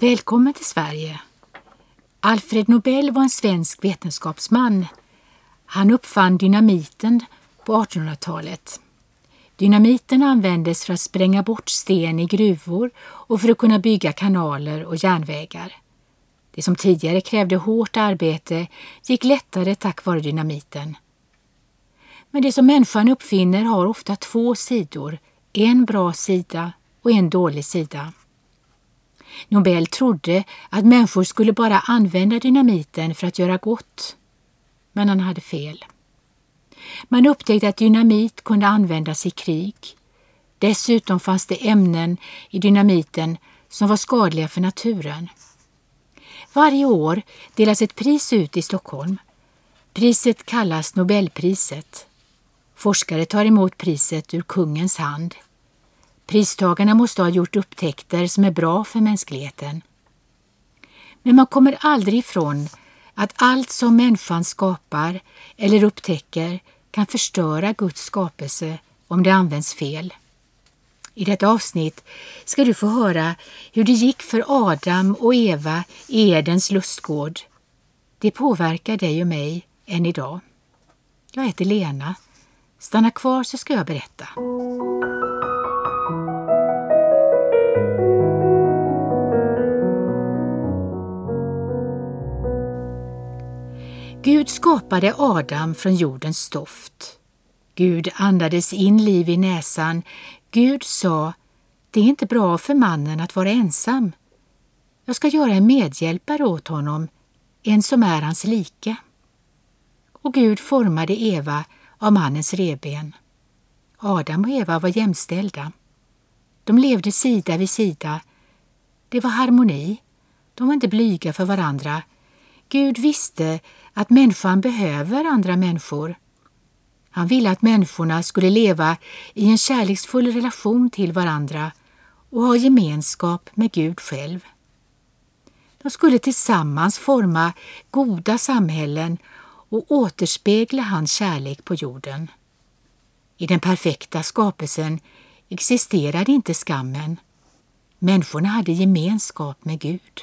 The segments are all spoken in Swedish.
Välkommen till Sverige. Alfred Nobel var en svensk vetenskapsman. Han uppfann dynamiten på 1800-talet. Dynamiten användes för att spränga bort sten i gruvor och för att kunna bygga kanaler och järnvägar. Det som tidigare krävde hårt arbete gick lättare tack vare dynamiten. Men det som människan uppfinner har ofta två sidor, en bra sida och en dålig sida. Nobel trodde att människor skulle bara använda dynamiten för att göra gott. Men han hade fel. Man upptäckte att dynamit kunde användas i krig. Dessutom fanns det ämnen i dynamiten som var skadliga för naturen. Varje år delas ett pris ut i Stockholm. Priset kallas Nobelpriset. Forskare tar emot priset ur kungens hand. Pristagarna måste ha gjort upptäckter som är bra för mänskligheten. Men man kommer aldrig ifrån att allt som människan skapar eller upptäcker kan förstöra Guds skapelse om det används fel. I detta avsnitt ska du få höra hur det gick för Adam och Eva i Edens lustgård. Det påverkar dig och mig än idag. Jag heter Lena. Stanna kvar så ska jag berätta. Gud skapade Adam från jordens stoft. Gud andades in liv i näsan. Gud sa, det är inte bra för mannen att vara ensam. Jag ska göra en medhjälpare åt honom, en som är hans like. Och Gud formade Eva av mannens reben. Adam och Eva var jämställda. De levde sida vid sida. Det var harmoni. De var inte blyga för varandra. Gud visste att människan behöver andra människor. Han ville att människorna skulle leva i en kärleksfull relation till varandra och ha gemenskap med Gud själv. De skulle tillsammans forma goda samhällen och återspegla hans kärlek på jorden. I den perfekta skapelsen existerade inte skammen. Människorna hade gemenskap med Gud.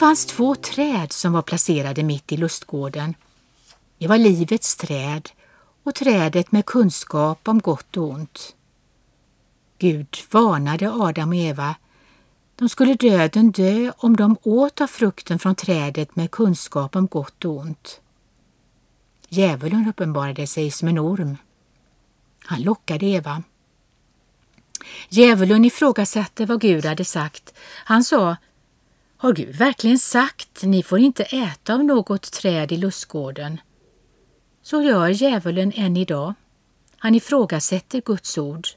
Fanns två träd som var placerade mitt i lustgården. Det var livets träd och trädet med kunskap om gott och ont. Gud varnade Adam och Eva. De skulle döden dö om de åt av frukten från trädet med kunskap om gott och ont. Djävulen uppenbarade sig som en orm. Han lockade Eva. Djävulen ifrågasatte vad Gud hade sagt. Han sa har Gud verkligen sagt ni får inte äta av något träd i lustgården? Så gör djävulen än idag. Han ifrågasätter Guds ord.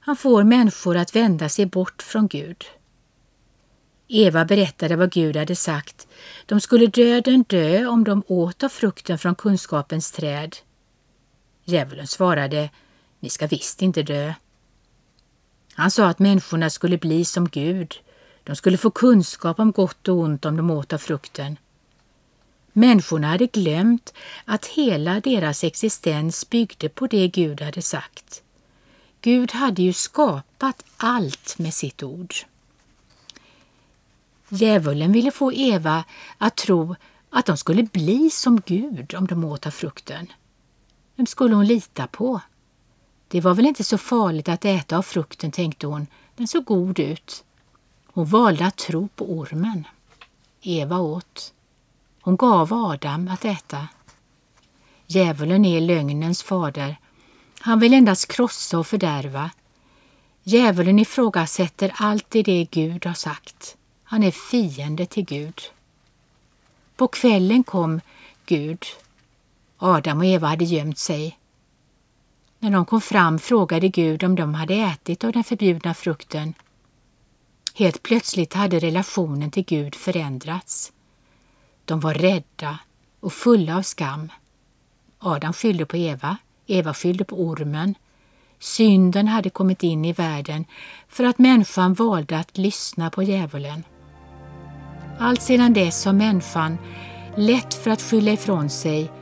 Han får människor att vända sig bort från Gud. Eva berättade vad Gud hade sagt. De skulle döden dö om de åt av frukten från kunskapens träd. Djävulen svarade, ni ska visst inte dö. Han sa att människorna skulle bli som Gud, de skulle få kunskap om gott och ont om de åt av frukten. Människorna hade glömt att hela deras existens byggde på det Gud hade sagt. Gud hade ju skapat allt med sitt ord. Djävulen ville få Eva att tro att de skulle bli som Gud om de åt av frukten. Vem skulle hon lita på? Det var väl inte så farligt att äta av frukten, tänkte hon. Den såg god ut. Hon valde att tro på ormen. Eva åt. Hon gav Adam att äta. Djävulen är lögnens fader. Han vill endast krossa och fördärva. Djävulen ifrågasätter alltid det Gud har sagt. Han är fiende till Gud. På kvällen kom Gud. Adam och Eva hade gömt sig. När de kom fram frågade Gud om de hade ätit av den förbjudna frukten. Helt plötsligt hade relationen till Gud förändrats. De var rädda och fulla av skam. Adam skyllde på Eva, Eva skyllde på ormen. Synden hade kommit in i världen för att människan valde att lyssna på djävulen. Allt sedan dess har människan lätt för att skylla ifrån sig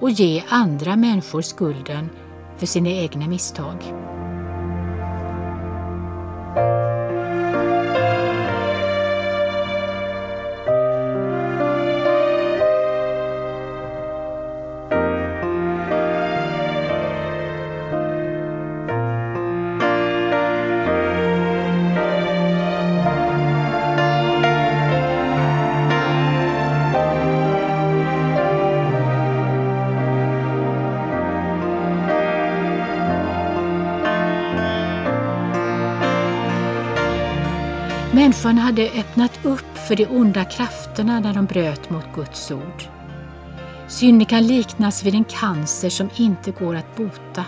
och ge andra människor skulden för sina egna misstag. Människan hade öppnat upp för de onda krafterna när de bröt mot Guds ord. Synden kan liknas vid en cancer som inte går att bota.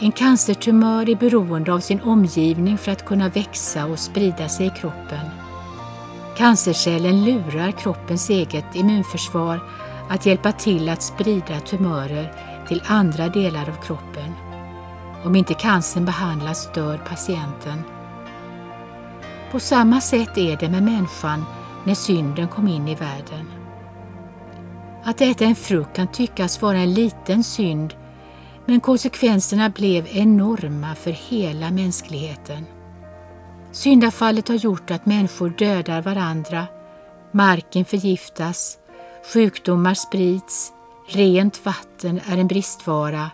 En cancertumör är beroende av sin omgivning för att kunna växa och sprida sig i kroppen. Cancercellen lurar kroppens eget immunförsvar att hjälpa till att sprida tumörer till andra delar av kroppen. Om inte cancern behandlas dör patienten på samma sätt är det med människan när synden kom in i världen. Att äta en frukt kan tyckas vara en liten synd men konsekvenserna blev enorma för hela mänskligheten. Syndafallet har gjort att människor dödar varandra, marken förgiftas, sjukdomar sprids, rent vatten är en bristvara,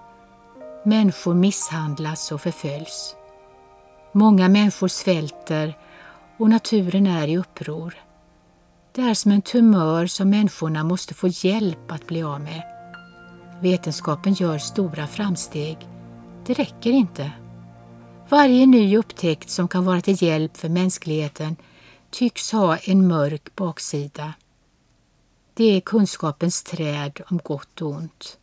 människor misshandlas och förföljs. Många människor svälter och naturen är i uppror. Det är som en tumör som människorna måste få hjälp att bli av med. Vetenskapen gör stora framsteg. Det räcker inte. Varje ny upptäckt som kan vara till hjälp för mänskligheten tycks ha en mörk baksida. Det är kunskapens träd om gott och ont.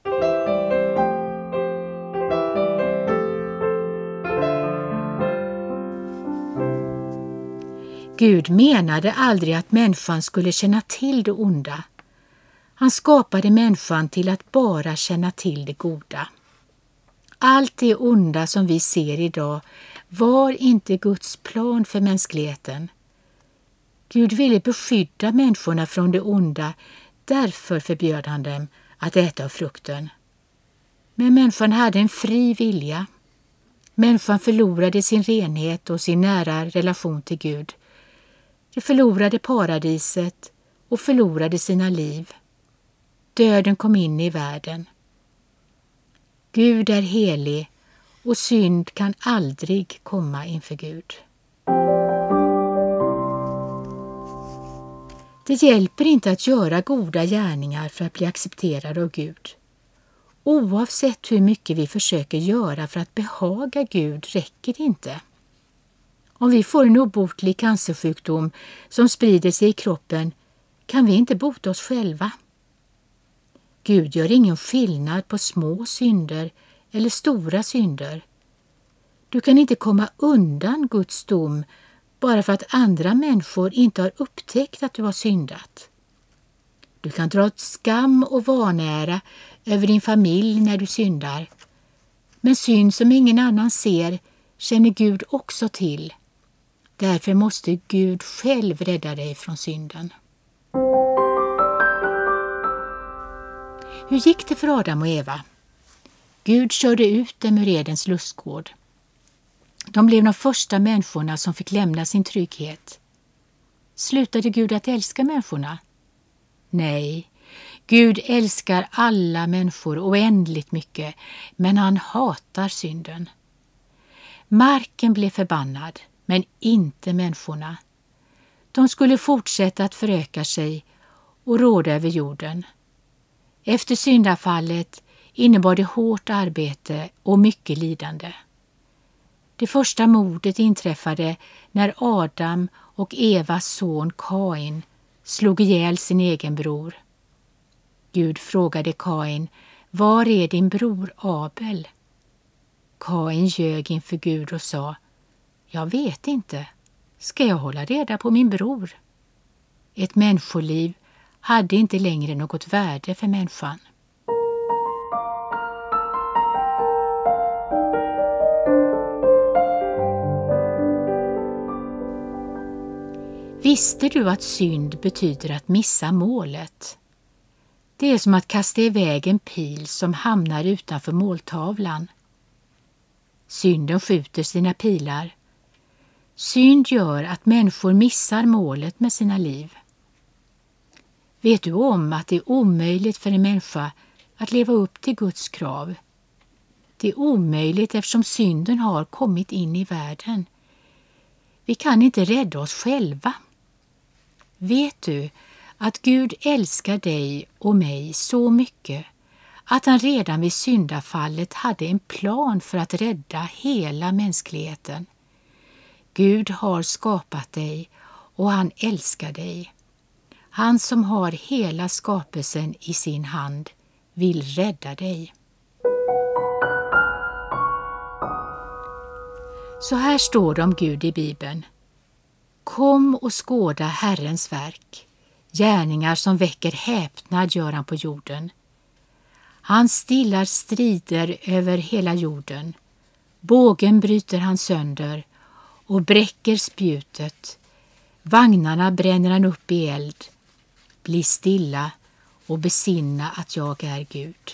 Gud menade aldrig att människan skulle känna till det onda. Han skapade människan till att bara känna till det goda. Allt det onda som vi ser idag var inte Guds plan för mänskligheten. Gud ville beskydda människorna från det onda, därför förbjöd han dem att äta av frukten. Men människan hade en fri vilja. Människan förlorade sin renhet och sin nära relation till Gud. De förlorade paradiset och förlorade sina liv. Döden kom in i världen. Gud är helig och synd kan aldrig komma inför Gud. Det hjälper inte att göra goda gärningar för att bli accepterad av Gud. Oavsett hur mycket vi försöker göra för att behaga Gud räcker det inte. Om vi får en obotlig cancersjukdom som sprider sig i kroppen kan vi inte bota oss själva. Gud gör ingen skillnad på små synder eller stora synder. Du kan inte komma undan Guds dom bara för att andra människor inte har upptäckt att du har syndat. Du kan dra skam och vanära över din familj när du syndar. Men synd som ingen annan ser känner Gud också till. Därför måste Gud själv rädda dig från synden. Hur gick det för Adam och Eva? Gud körde ut dem ur Edens lustgård. De blev de första människorna som fick lämna sin trygghet. Slutade Gud att älska människorna? Nej, Gud älskar alla människor oändligt mycket, men han hatar synden. Marken blev förbannad men inte människorna. De skulle fortsätta att föröka sig och råda över jorden. Efter syndafallet innebar det hårt arbete och mycket lidande. Det första mordet inträffade när Adam och Evas son Kain slog ihjäl sin egen bror. Gud frågade Kain, var är din bror Abel? Kain ljög inför Gud och sa, jag vet inte. Ska jag hålla reda på min bror? Ett människoliv hade inte längre något värde för människan. Visste du att synd betyder att missa målet? Det är som att kasta iväg en pil som hamnar utanför måltavlan. Synden skjuter sina pilar. Synd gör att människor missar målet med sina liv. Vet du om att det är omöjligt för en människa att leva upp till Guds krav? Det är omöjligt eftersom synden har kommit in i världen. Vi kan inte rädda oss själva. Vet du att Gud älskar dig och mig så mycket att han redan vid syndafallet hade en plan för att rädda hela mänskligheten. Gud har skapat dig och han älskar dig. Han som har hela skapelsen i sin hand vill rädda dig. Så här står det om Gud i Bibeln. Kom och skåda Herrens verk. Gärningar som väcker häpnad gör han på jorden. Han stillar strider över hela jorden. Bågen bryter han sönder och bräcker spjutet. Vagnarna bränner han upp i eld. Bli stilla och besinna att jag är Gud.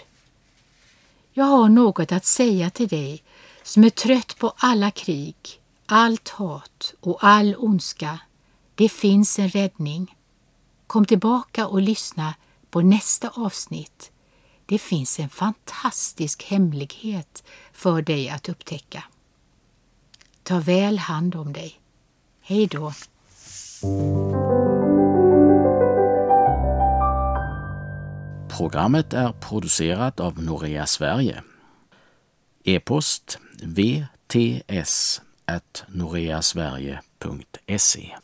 Jag har något att säga till dig som är trött på alla krig, allt hat och all ondska. Det finns en räddning. Kom tillbaka och lyssna på nästa avsnitt. Det finns en fantastisk hemlighet för dig att upptäcka. Ta väl hand om dig. Hej då! Programmet är producerat av Norea Sverige. E-post vts noreasverige.se